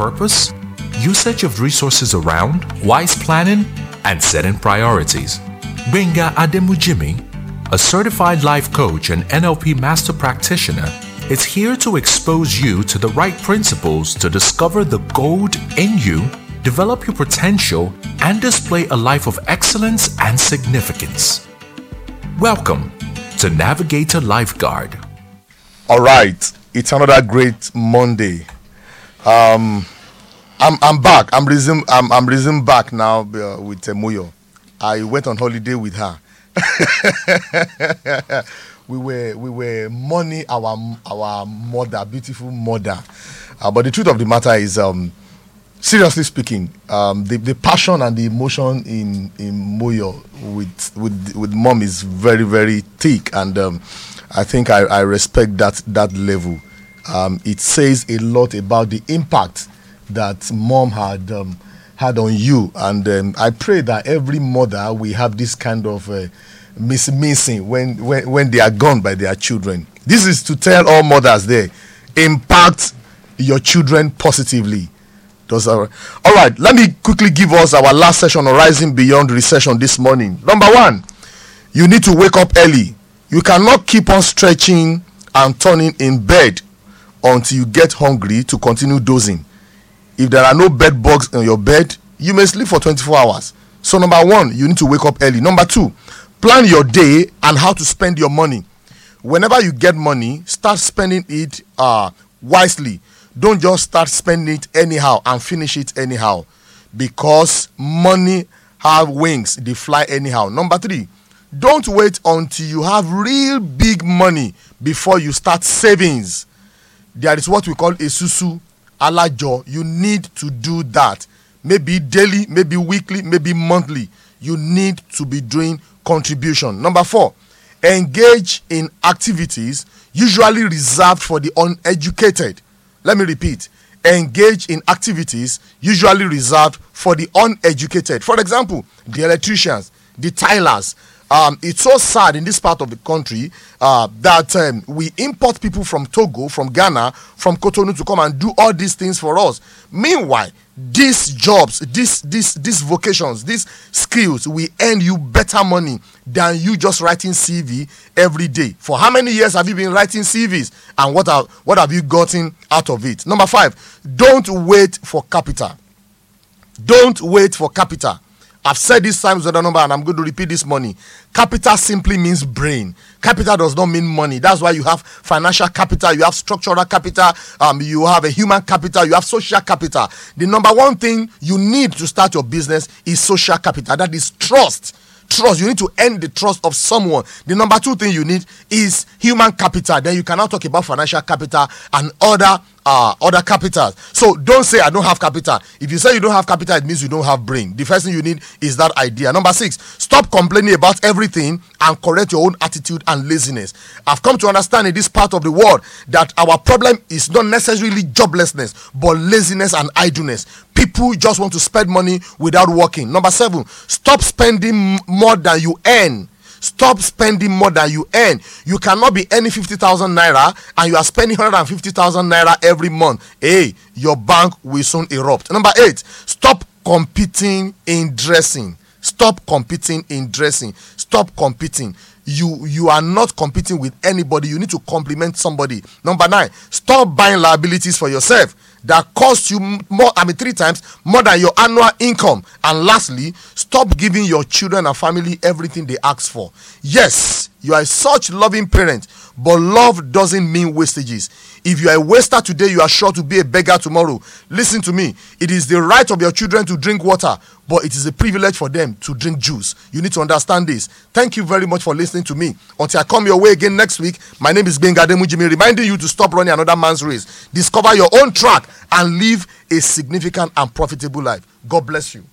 purpose, usage of resources around, wise planning, and setting priorities. Benga Ademujimi, a certified life coach and NLP master practitioner, is here to expose you to the right principles to discover the gold in you, develop your potential, and display a life of excellence and significance. Welcome to Navigator Lifeguard. All right, it's another great Monday. Um, I'm I'm back. I'm resume. I'm I'm resume back now uh, with Temuyo. I went on holiday with her. we were we were mourning our our mother, beautiful mother. Uh, but the truth of the matter is, um, seriously speaking, um, the, the passion and the emotion in in Moyo with with with mom is very very thick, and um, I think I, I respect that that level. Um, it says a lot about the impact that mom had um, had on you, and um, I pray that every mother will have this kind of uh, miss missing when, when when they are gone by their children. This is to tell all mothers there, impact your children positively. Those are all right. Let me quickly give us our last session on rising beyond recession this morning. Number one, you need to wake up early. You cannot keep on stretching and turning in bed until you get hungry to continue dozing. If there are no bed bugs in your bed, you may sleep for 24 hours. So, number one, you need to wake up early. Number two, plan your day and how to spend your money. Whenever you get money, start spending it uh, wisely. Don't just start spending it anyhow and finish it anyhow because money have wings, they fly anyhow. Number three, don't wait until you have real big money before you start savings. There is what we call a susu alajo. You need to do that. Maybe daily, maybe weekly, maybe monthly. You need to be doing contribution. Number four, engage in activities usually reserved for the uneducated. Let me repeat engage in activities usually reserved for the uneducated. For example, the electricians, the tilers. Um, it's so sad in this part of the country uh, that um, we import people from Togo, from Ghana, from Cotonou to come and do all these things for us. Meanwhile, these jobs, these these these vocations, these skills will earn you better money than you just writing CV every day. For how many years have you been writing CVs, and what are what have you gotten out of it? Number five, don't wait for capital. Don't wait for capital. I've said this times with a number and I'm going to repeat this money. Capital simply means brain. Capital does not mean money. That's why you have financial capital, you have structural capital, um, you have a human capital, you have social capital. The number one thing you need to start your business is social capital. That is trust trust. You need to earn the trust of someone. The number two thing you need is human capital. Then you cannot talk about financial capital and other uh, other capitals. So don't say I don't have capital. If you say you don't have capital, it means you don't have brain. The first thing you need is that idea. Number six, stop complaining about everything and correct your own attitude and laziness. I've come to understand in this part of the world that our problem is not necessarily joblessness, but laziness and idleness. People just want to spend money without working. Number seven, stop spending more than you earn Stop spending more than you earn. You cannot be earning 50,000 naira and you are spending 150,000 naira every month. Hey, your bank will soon erupt. Number eight, stop competing in dressing. Stop competing in dressing. Stop competing you you are not competing with anybody you need to compliment somebody number nine stop buying liabilities for yourself that cost you more i mean three times more than your annual income. And lastly stop giving your children and family everything they ask for. Yes you are such loving parent but love doesn't mean wastages. If you are a waster today you are sure to be a beggar tomorrow. Listen to me. It is the right of your children to drink water but it is a privilege for them to drink juice. You need to understand this. Thank you very much for listening to me. Until i come your way again next week my name is benga demujimi reminding you to stop running another man's race. Discover your own track and live a significant and profitable life. God bless you